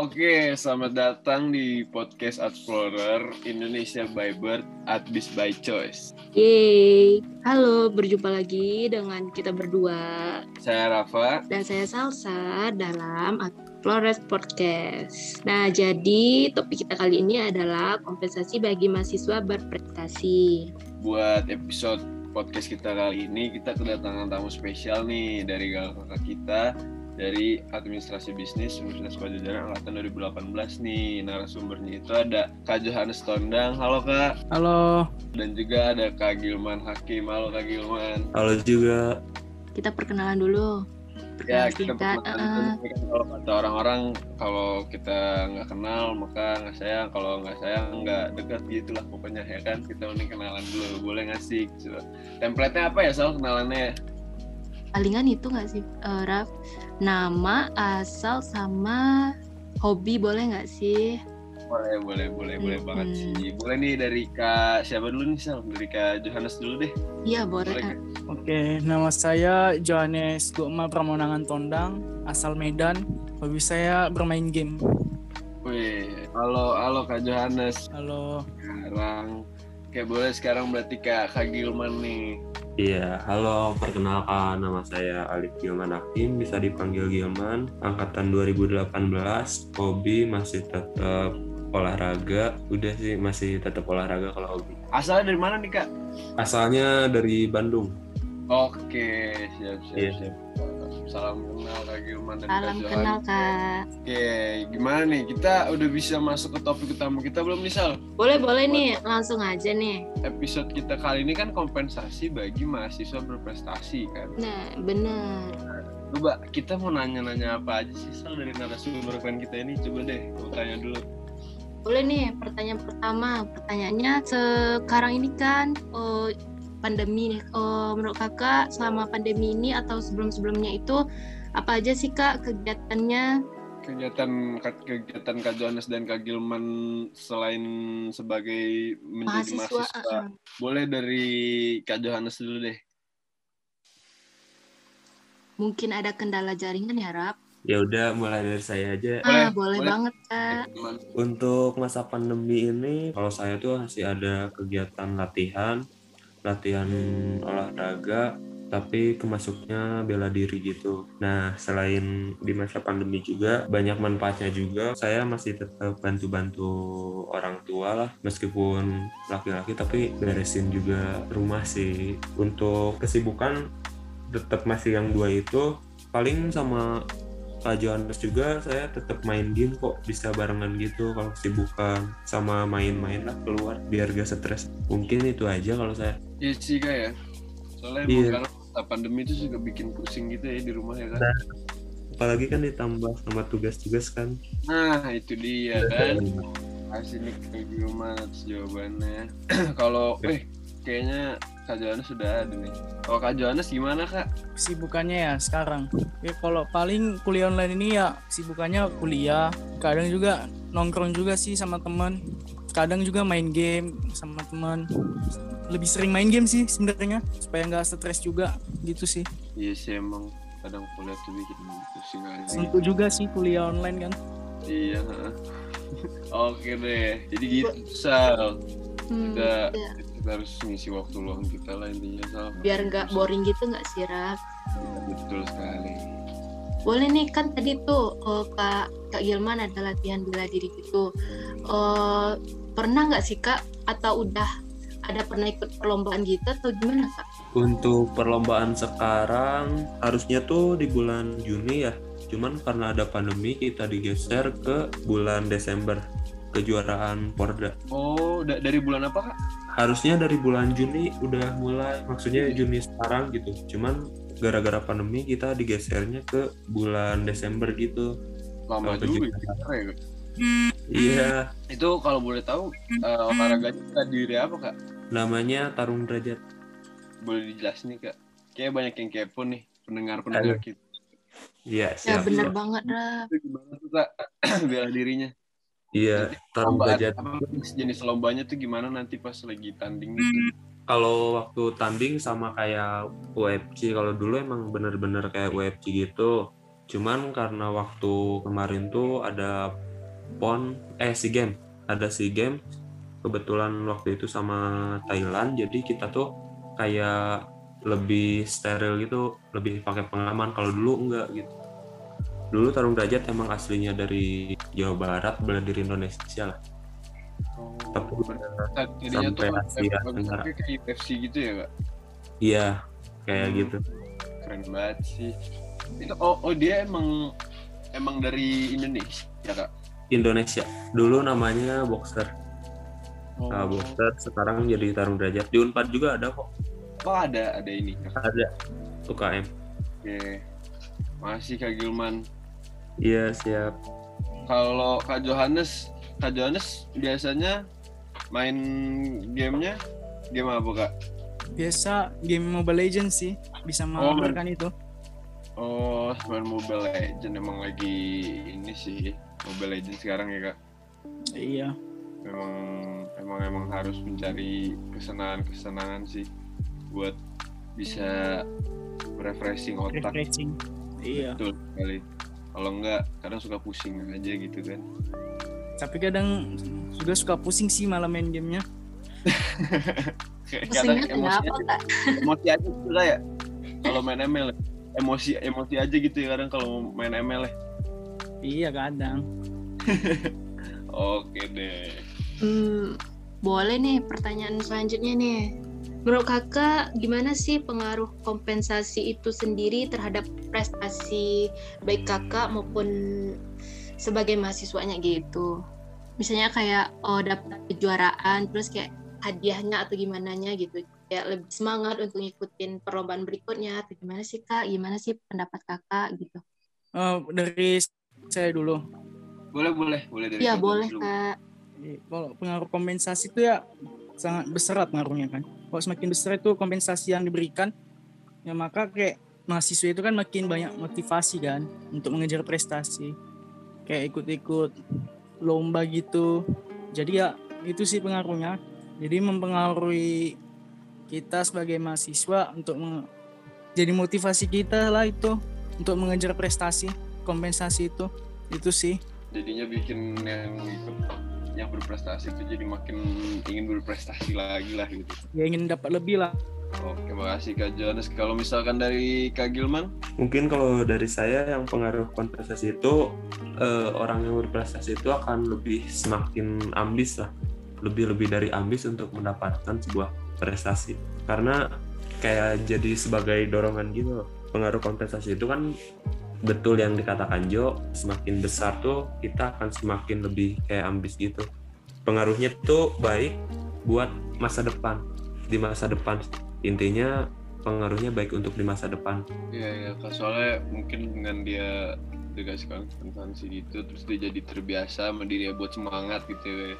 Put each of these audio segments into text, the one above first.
Oke, selamat datang di podcast Explorer Indonesia by Bird at Beast by Choice. Yeay, halo berjumpa lagi dengan kita berdua Saya Rafa. dan saya Salsa dalam Flores Podcast. Nah, jadi topik kita kali ini adalah kompensasi bagi mahasiswa berprestasi. Buat episode podcast kita kali ini, kita kedatangan tamu spesial nih dari kakak kita dari Administrasi Bisnis Universitas Pajajaran Angkatan 2018 nih. Narasumbernya itu ada Kak Johannes Tondang. Halo Kak. Halo, Dan juga ada Kak Gilman Hakim. Halo Kak Gilman. Halo juga. Kita perkenalan dulu. Ya, Perkenalan kita perkenalan dulu. Kalau kata orang-orang kalau kita nggak kenal maka nggak sayang, kalau nggak sayang nggak dekat gitulah pokoknya ya kan. Kita mending kenalan dulu. Boleh ngasih gitu. Template-nya apa ya soal kenalannya? palingan itu nggak sih, eh, Raf? Nama, asal, sama hobi boleh nggak sih? Boleh, boleh, boleh, boleh Hmm. banget sih. Boleh nih dari Kak siapa dulu nih Sal? Dari Kak Johannes dulu deh. Iya, boleh. Boleh eh. oke. Nama saya Johannes Gokma Pramonangan Tondang, asal Medan. Hobi saya bermain game. Wih, halo, halo Kak Johannes. Halo, Sekarang, Oke, boleh sekarang berarti Kak, Kak Gilman nih. Iya, halo. Perkenalkan nama saya Alif Gilman Hakim, bisa dipanggil Gilman. Angkatan 2018, hobi masih tetap olahraga. Udah sih masih tetap olahraga kalau hobi. Asalnya dari mana nih Kak? Asalnya dari Bandung. Oke, siap, siap, Iya. siap. Salam kenal Kak Gilman dan Salam Kak kenal. Kak. Oke, gimana nih? Kita udah bisa masuk ke topik utama kita belum nih Sal? Boleh, boleh nih. Langsung aja nih. Episode kita kali ini kan kompensasi bagi mahasiswa berprestasi kan. Nah, bener. Coba kita mau nanya-nanya apa aja sih Sal dari narasumber kan kita ini? Coba deh, aku tanya dulu. Boleh nih, pertanyaan pertama. Pertanyaannya sekarang ini kan oh, pandemi nih. Oh, menurut kakak selama pandemi ini atau sebelum-sebelumnya itu apa aja sih kak kegiatannya? Kegiatan kegiatan Kak Johannes dan Kak Gilman selain sebagai menjadi Mahasiswa. mahasiswa, uh-uh. boleh dari Kak Johannes dulu deh. Mungkin ada kendala jaringan ya, Rap? Ya udah mulai dari saya aja. Ah, boleh, boleh. banget kak. Untuk masa pandemi ini, kalau saya tuh masih ada kegiatan latihan, latihan olahraga, tapi kemasuknya bela diri gitu. Nah, selain di masa pandemi juga banyak manfaatnya juga. Saya masih tetap bantu-bantu orang tua lah, meskipun laki-laki tapi beresin juga rumah sih. Untuk kesibukan tetap masih yang dua itu. Paling sama Kak Johannes juga saya tetap main game kok bisa barengan gitu kalau kesibukan sama main-main lah keluar biar gak stres mungkin itu aja kalau saya Iya sih Kak ya. Soalnya Iya. emang kan masa pandemi itu juga bikin pusing gitu ya di rumah ya kan. apalagi kan ditambah sama tugas-tugas kan Nah, itu dia kan. Kasih nih Gilman atas jawabannya. Kalau eh kayaknya Kak Johannes sudah ada nih. Kalau Kak Johannes gimana Kak? kesibukannya ya sekarang. Ya, kalau paling kuliah online ini ya kesibukannya kuliah. Kadang juga nongkrong juga sih sama teman. Kadang juga main game sama teman. Lebih sering main game sih sebenarnya supaya nggak stres juga gitu sih. Iya sih emang kadang kuliah tuh bikin pusing aja. Suntuk juga sih kuliah online kan. Iya. heeh. Oke deh. Jadi gitu Sal. Hmm, Kita ya. Kita harus ngisi waktu luang kita lah intinya Sal. Biar nggak boring gitu nggak sih, Rap? Betul sekali. Boleh nih kan tadi tuh oh, Kak Kak Gilman ada latihan bela diri gitu. Eh, pernah nggak sih Kak atau udah ada pernah ikut perlombaan gitu atau gimana Kak? untuk perlombaan sekarang harusnya tuh di bulan Juni ya cuman karena ada pandemi kita digeser ke bulan Desember kejuaraan Porda Oh, da- dari bulan apa Kak? Harusnya dari bulan Juni udah mulai maksudnya Juni sekarang gitu cuman gara-gara pandemi kita digesernya ke bulan Desember gitu Lama juga ya, ya, iya Itu kalau boleh tahu eh, olahraganya kita diri apa Kak? namanya tarung derajat Boleh dijelasin nih Kak? Kayaknya banyak yang kepo nih pendengar-pendengar Aduh. kita. iya Ya siap bener banget Rap. Itu gimana tuh Kak? Bela dirinya. Iya tarung Lomba derajat apa jenis lombanya tuh gimana nanti pas lagi tanding gitu? kalau waktu tanding sama kayak UFC kalau dulu emang bener-bener kayak UFC gitu. Cuman karena waktu kemarin tuh ada pon eh si game ada si game kebetulan waktu itu sama Thailand. Jadi kita tuh kayak lebih steril gitu lebih pakai pengaman kalau dulu enggak gitu dulu tarung derajat emang aslinya dari Jawa Barat belajar Indonesia lah. Tapi jadinya tuh sampai Asia bagus Tenggara. tapi kayak UFC gitu ya kak? Iya kayak Hmm. gitu. keren banget sih. Itu oh, oh dia emang emang dari Indonesia ya kak? Indonesia. Dulu namanya boxer. Oh, Nah, boxer sekarang jadi tarung derajat. Di Unpad juga ada kok. Oh ada ada ini ada UKM oke. Masih kak Gilman iya siap kalau kak Johannes kak Johannes biasanya main gamenya game apa kak Biasa game Mobile Legends sih bisa menggambarkan itu. oh main Mobile Legend emang lagi ini sih Mobile Legend sekarang ya kak Iya. memang emang emang harus mencari kesenangan kesenangan sih buat bisa refreshing otak Refreshing. Iya. betul sekali kalau enggak kadang suka pusing aja gitu kan Tapi kadang juga suka pusing sih malah main gamenya. Kadang emosi kenapa aja, kak? emosi aja gitu lah ya kalau main ML ya. emosi emosi aja gitu ya kadang kalau main ML ya Iya kadang. oke deh Hmm, boleh nih pertanyaan selanjutnya nih. Menurut kakak gimana sih pengaruh kompensasi itu sendiri terhadap prestasi baik kakak maupun sebagai mahasiswanya gitu? Misalnya kayak oh dapat kejuaraan terus kayak hadiahnya atau gimana nya gitu kayak lebih semangat untuk ngikutin perlombaan berikutnya atau gimana sih kak gimana sih pendapat kakak gitu Eh, dari saya dulu. boleh boleh boleh dari ya Kak boleh dulu. kak Kalau pengaruh kompensasi itu ya sangat besar pengaruhnya kan. Kalau semakin besar itu kompensasi yang diberikan, ya maka kayak mahasiswa itu kan makin banyak motivasi kan untuk mengejar prestasi. Kayak ikut-ikut lomba gitu. Jadi ya itu sih pengaruhnya. Jadi mempengaruhi kita sebagai mahasiswa untuk jadi motivasi kita lah itu untuk mengejar prestasi kompensasi itu itu sih jadinya bikin yang ikut yang berprestasi itu jadi makin ingin berprestasi lagi lah gitu. Ya ingin dapat lebih lah. Oke makasih kak Johannes kalau misalkan dari kak Gilman? Mungkin kalau dari saya yang pengaruh kontestasi itu eh, orang yang berprestasi itu akan lebih semakin ambis lah. Lebih lebih dari ambis untuk mendapatkan sebuah prestasi. Karena kayak jadi sebagai dorongan gitu pengaruh kontestasi itu kan betul yang dikatakan Jo semakin besar tuh kita akan semakin lebih kayak ambis gitu. Pengaruhnya tuh baik buat masa depan di masa depan. Intinya pengaruhnya baik untuk di masa depan. Iya ya kak. Soalnya mungkin dengan dia dikasih kompensasi gitu terus dia jadi terbiasa sama buat semangat gitu ya.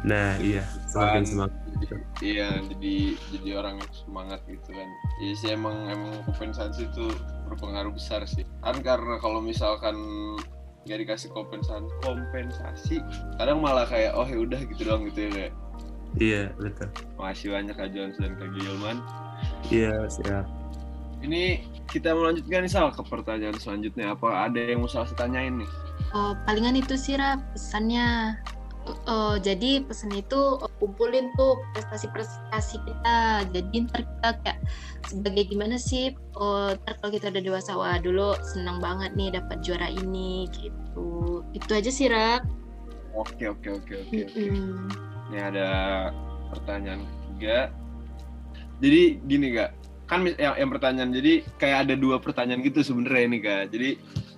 Nah iya semakin Kan, semangat. jadi- Iya jadi jadi orang yang semangat gitu kan. Iya sih emang emang kompensasi itu berpengaruh besar sih. Kan karena kalau misalkan nggak dikasih kompensasi kompensasi kadang malah kayak oh ya udah gitu doang gitu ya kayak Iya betul. makasih banyak Kak Jones dan Kak Gilman Iya siap. ini kita melanjutkan nih Sal ke pertanyaan selanjutnya apa ada yang mau Salsa tanyain nih Oh, palingan itu sih Ra, pesannya. Oh, jadi pesan itu oh, kumpulin tuh prestasi-prestasi kita. Jadi ntar kita kayak sebagai gimana sih? Oh, ntar kalau kita udah dewasa, wah dulu senang banget nih dapat juara ini gitu. Itu aja sih Ra. oke oke oke oke oke Mm-mm. Ini ada pertanyaan ketiga. Jadi gini kak, kan yang, yang pertanyaan jadi kayak ada dua pertanyaan gitu sebenarnya ini kak. Jadi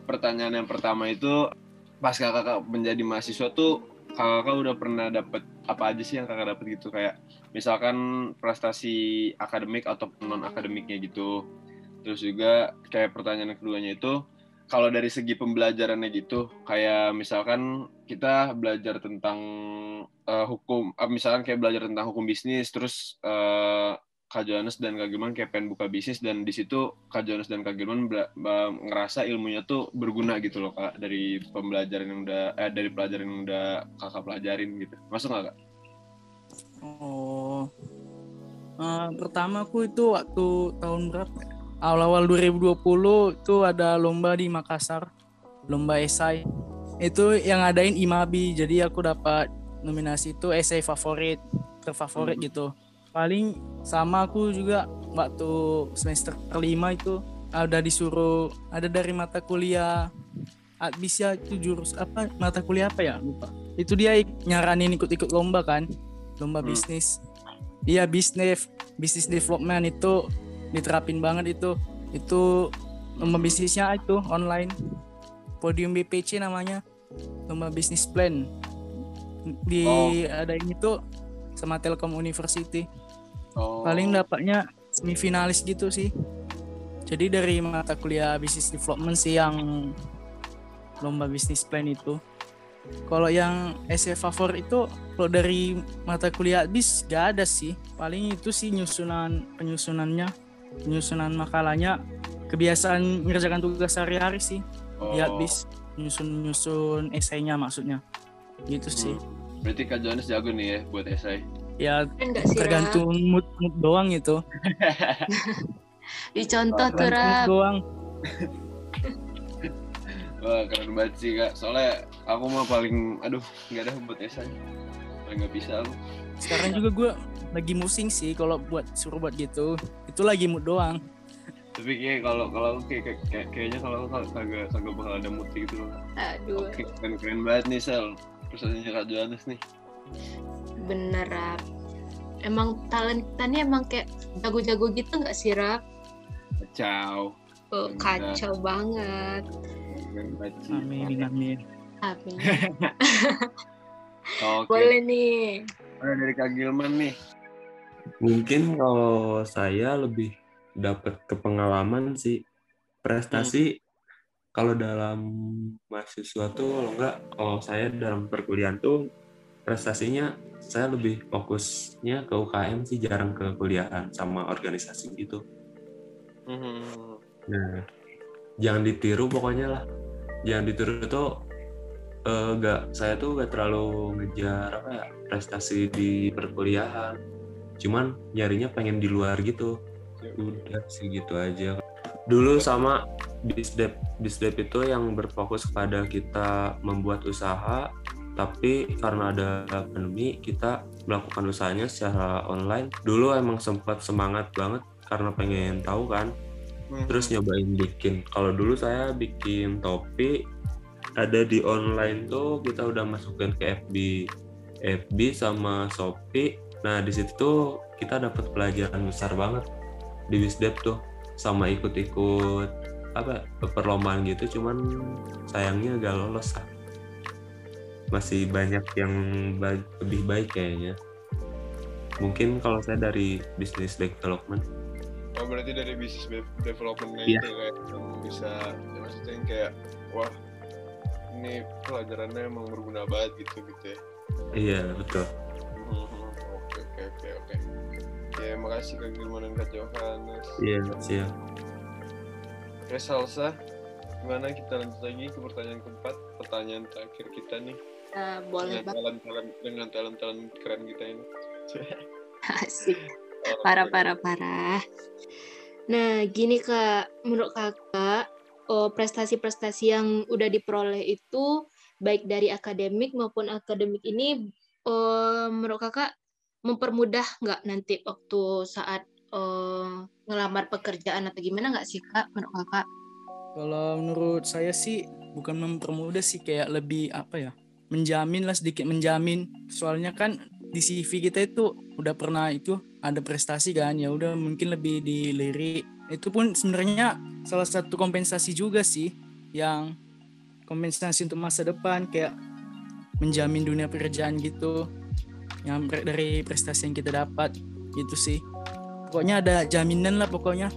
pertanyaan yang pertama itu pas kakak menjadi mahasiswa tuh kakak udah pernah dapet apa aja sih yang kakak dapet gitu kayak misalkan prestasi akademik atau non akademiknya gitu. Terus juga kayak pertanyaan keduanya itu kalau dari segi pembelajarannya gitu kayak misalkan kita belajar tentang eh, hukum eh, misalkan kayak belajar tentang hukum bisnis terus eh, Kak Johannes dan Kak Gilman kayak pengen buka bisnis dan di situ Kak Johannes dan Kak Gilman ngerasa ilmunya tuh berguna gitu loh Kak dari pembelajaran yang udah eh, dari pelajaran yang udah Kakak pelajarin gitu. Masuk nggak Kak? Oh. Eh, pertama aku itu waktu tahun berapa? ya? Awal-awal 2020 itu ada lomba di Makassar, lomba esai. itu yang ngadain Imabi jadi aku dapat nominasi itu essay favorit terfavorit Hmm. gitu paling sama aku juga waktu semester kelima itu ada disuruh ada dari mata kuliah. Ah, bisa itu jurus apa? Mata kuliah apa ya? Lupa. Itu dia nyaranin ikut-ikut lomba kan? Lomba Hmm. bisnis. Iya bisnis. Bisnis development itu diterapin banget itu. Itu lomba bisnisnya itu online. Podium BPC namanya. Lomba bisnis plan. Di Oh. ada ini tuh sama Telkom University Oh. paling dapatnya semifinalis gitu sih jadi dari mata kuliah bisnis development sih yang lomba bisnis plan itu kalau yang essay favor itu kalau dari mata kuliah bis gak ada sih paling itu sih nyusunan penyusunannya penyusunan makalahnya kebiasaan mengerjakan tugas sehari-hari sih Oh. di bis nyusun nyusun esainya maksudnya gitu sih Hmm. Berarti Kak Johannes jago nih ya buat esai. Ya sih, tergantung mood, mood doang gitu Dicontoh tuh, Rap. doang Wah keren banget sih kak. Soalnya aku mah paling, aduh nggak ada buat esai. Paling nggak bisa aku. sekarang juga gue lagi musing sih kalau buat suruh buat gitu itu lagi mood doang Tapi kayak kalau kalau kayak, kayak- kayak- kayaknya kalau kagak kagak bakal ada mood gitu loh. Aduh, Oke keren keren banget nih Sel. Prestasinya Kak Johannes nih. Bener, Rap. Emang talent kita nih emang kayak jago-jago gitu nggak sih, Rap? Kacau. Oh, Bener. kacau banget. Keren banget amin amin Amin. Oke. Boleh nih. Ada dari Kak Gilman nih. Mungkin kalau saya lebih dapat kepengalaman sih prestasi kalau dalam mahasiswa tuh kalau enggak kalau saya dalam perkuliahan tuh prestasinya saya lebih fokusnya ke UKM sih jarang ke kuliahan sama organisasi gitu. Hmm. Nah, jangan ditiru pokoknya lah. Jangan ditiru itu eh, nggak saya tuh gak terlalu ngejar apa ya prestasi di perkuliahan. Cuman nyarinya pengen di luar gitu. Udah sih gitu aja. Dulu sama Bisdep Bisdep itu yang berfokus pada kita membuat usaha tapi karena ada pandemi kita melakukan usahanya secara online. Dulu emang sempat semangat banget karena pengen tahu kan. Hmm. terus nyobain bikin. Kalau dulu saya bikin topi ada di online tuh kita udah masukin ke FB FB sama Shopee. Nah di situ tuh kita dapat pelajaran besar banget di Wisdep tuh. Sama ikut-ikut apa perlombaan gitu. Cuman sayangnya gak lolos ah masih banyak yang ba- lebih baik kayaknya mungkin kalau saya dari business development Oh berarti dari bisnis de- development Iya. itu kayak bisa ya maksudnya yang kayak wah ini pelajarannya emang berguna banget gitu gitu ya. iya betul Hmm, Oke oke oke oke. Ya makasih Kak Gilman dan Kak Johannes. iya siap Oke Salsa, gimana kita lanjut lagi ke pertanyaan keempat, pertanyaan terakhir kita nih Nah, boleh dengan banget. talent talent dengan talent talent keren kita ini. Asik. Parah, parah, parah. Nah, gini Kak, menurut Kakak, oh, prestasi-prestasi yang udah diperoleh itu baik dari akademik maupun akademik ini oh, menurut Kakak mempermudah nggak nanti waktu saat oh, ngelamar pekerjaan atau gimana nggak sih Kak menurut Kakak? Kalau menurut saya sih bukan mempermudah sih kayak lebih apa ya menjamin lah sedikit menjamin. Soalnya kan di CV kita itu udah pernah itu ada prestasi kan ya udah mungkin lebih dilirik. Itu pun sebenarnya salah satu kompensasi juga sih yang kompensasi untuk masa depan kayak menjamin dunia pekerjaan gitu yang dari prestasi yang kita dapat gitu sih. Pokoknya ada jaminan lah pokoknya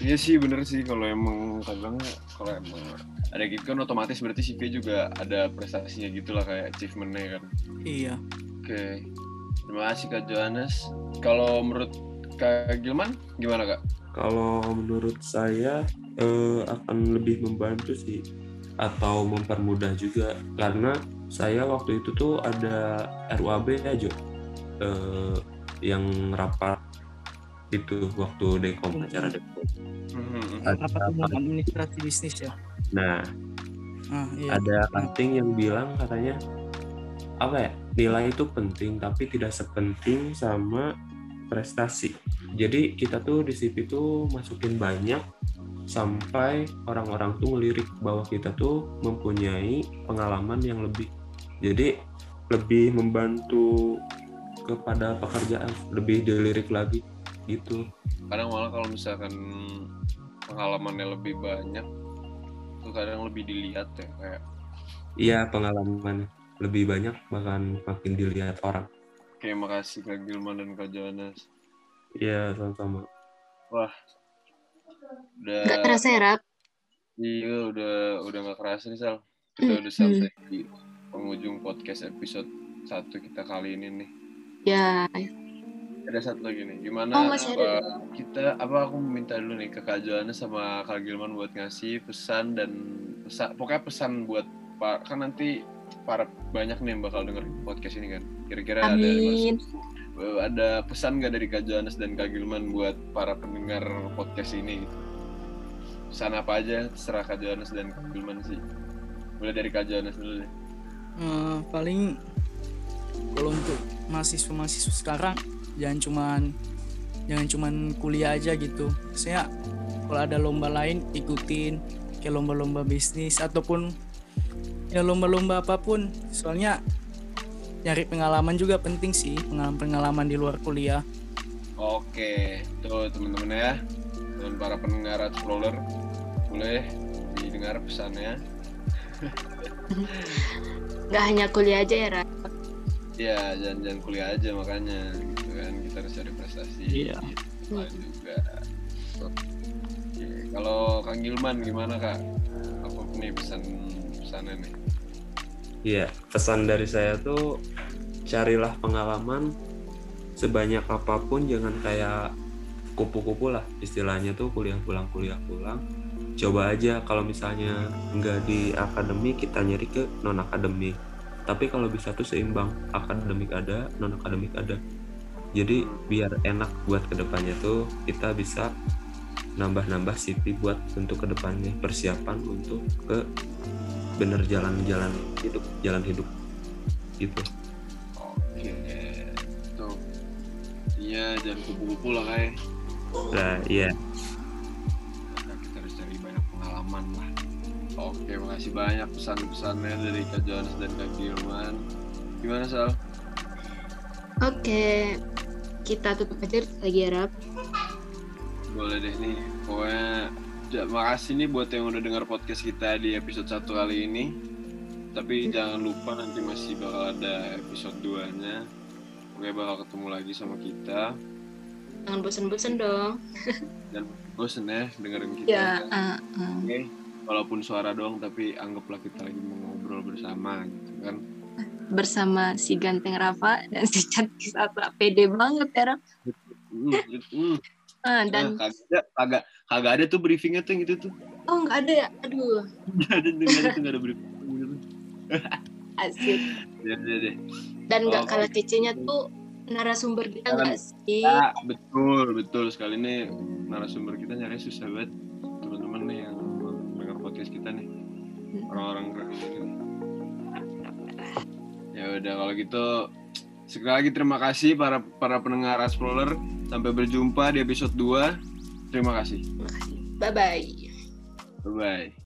Iya sih bener sih kalau emang kadang kalau emang ada gitu kan otomatis berarti CV juga ada prestasinya gitu lah kayak achievementnya kan. iya Oke, terima kasih Kak Johannes. Kalau menurut Kak Gilman gimana Kak? Kalau menurut saya eh, akan lebih membantu sih atau mempermudah juga karena saya waktu itu tuh ada RUAB ya Jo Eh, yang rapat itu waktu dekom acara dekom Hmm, Ada rapat umum rapat. administrasi bisnis ya? Nah Ah, iya. ada kanting yang bilang katanya apa ya nilai itu penting tapi tidak sepenting sama prestasi. Jadi kita tuh di CV tuh masukin banyak sampai orang-orang tuh ngelirik bahwa kita tuh mempunyai pengalaman yang lebih. Jadi lebih membantu kepada pekerjaan lebih dilirik lagi gitu. Kadang malah kalau misalkan pengalamannya lebih banyak tuh kadang lebih dilihat ya kayak iya pengalaman lebih banyak bahkan makin dilihat orang. Kayak makasih Kak Gilman dan Kak Jonas. Iya sama-sama. Wah udah Nggak terasa ya, Rap? iya udah udah nggak kerasa nih Sal kita udah sampai di penghujung podcast episode satu kita kali ini nih. Ya, ada satu lagi nih gimana Oh, masih ada apa kita apa aku minta dulu nih ke Kak Johannes sama Kak Gilman buat ngasih pesan dan pesan pokoknya pesan buat pak kan nanti para banyak nih yang bakal denger podcast ini kan. Kira-kira ada amin. ada pesan nggak dari Kak Johannes dan Kak Gilman buat para pendengar podcast ini? Gitu pesan apa aja terserah Kak Johannes dan Kak Gilman sih. Mulai dari Kak Johannes dulu deh. Eh, paling kalau untuk mahasiswa-mahasiswa sekarang jangan cuman jangan cuman kuliah aja gitu. Saya kalau ada lomba lain ikutin. Kayak lomba-lomba bisnis ataupun ya lomba-lomba apa pun. Soalnya nyari pengalaman juga penting sih pengalaman-pengalaman di luar kuliah. Oke, tuh teman-teman ya, dan para pendengar Explorer, boleh didengar pesannya. Nggak hanya kuliah aja ya, Rap. Ya, jangan-jangan kuliah aja makanya, gitu harus cari prestasi. Iya. Gitu juga. Oke, kalau Kang Gilman gimana kak? Apa nih pesan pesannya nih? Iya, pesan dari saya tuh carilah pengalaman sebanyak apa pun jangan kayak kupu-kupu lah istilahnya tuh kuliah pulang kuliah pulang coba aja kalau misalnya nggak di akademik kita nyari ke non akademik tapi kalau bisa tuh seimbang akademik ada non akademik ada jadi biar enak buat ke depannya tuh kita bisa nambah-nambah CV buat untuk ke depannya persiapan untuk ke bener jalan-jalan hidup jalan hidup gitu Oke, tuh. Iya, jangan kupu-kupu lah kayak. nah iya Nah, kita harus cari banyak pengalaman lah. Oke, makasih banyak pesan-pesannya dari Kak Johannes dan Kak Gilman. Gimana Sal? Oke, kita tutup aja lagi ya, Rap. Boleh deh nih. Pokoknya makasih nih buat yang udah dengar podcast kita di episode 1 kali ini. Tapi jangan lupa nanti masih bakal ada episode 2-nya. Oke, bakal ketemu lagi sama kita. Jangan bosen-bosen dong. Dan bosen ya dengerin kita. Ya, uh, uh. Oke, walaupun suara doang tapi anggaplah kita lagi mau ngobrol bersama gitu kan. Bersama si ganteng Rafa dan si cantik Sasa. Pede banget ya, Rap. Hmm, hmm. Ah, Dan dan kagak kagak kagak ada tuh briefingnya tuh yang gitu tuh. oh nggak ada ya, aduh Nggak ada tuh nggak ada nggak ada briefing gitu. asik. Ya deh. Dan nggak Oke. kalah kecenya tuh narasumber kita nggak sih? Ya, betul, betul sekali nih narasumber kita nyari susah banget teman-teman nih yang dengar podcast kita nih orang-orang keren. Ya udah kalau gitu sekali lagi terima kasih para para pendengar Explorer. Sampai berjumpa di episode 2. Terima kasih. Bye bye. Bye bye.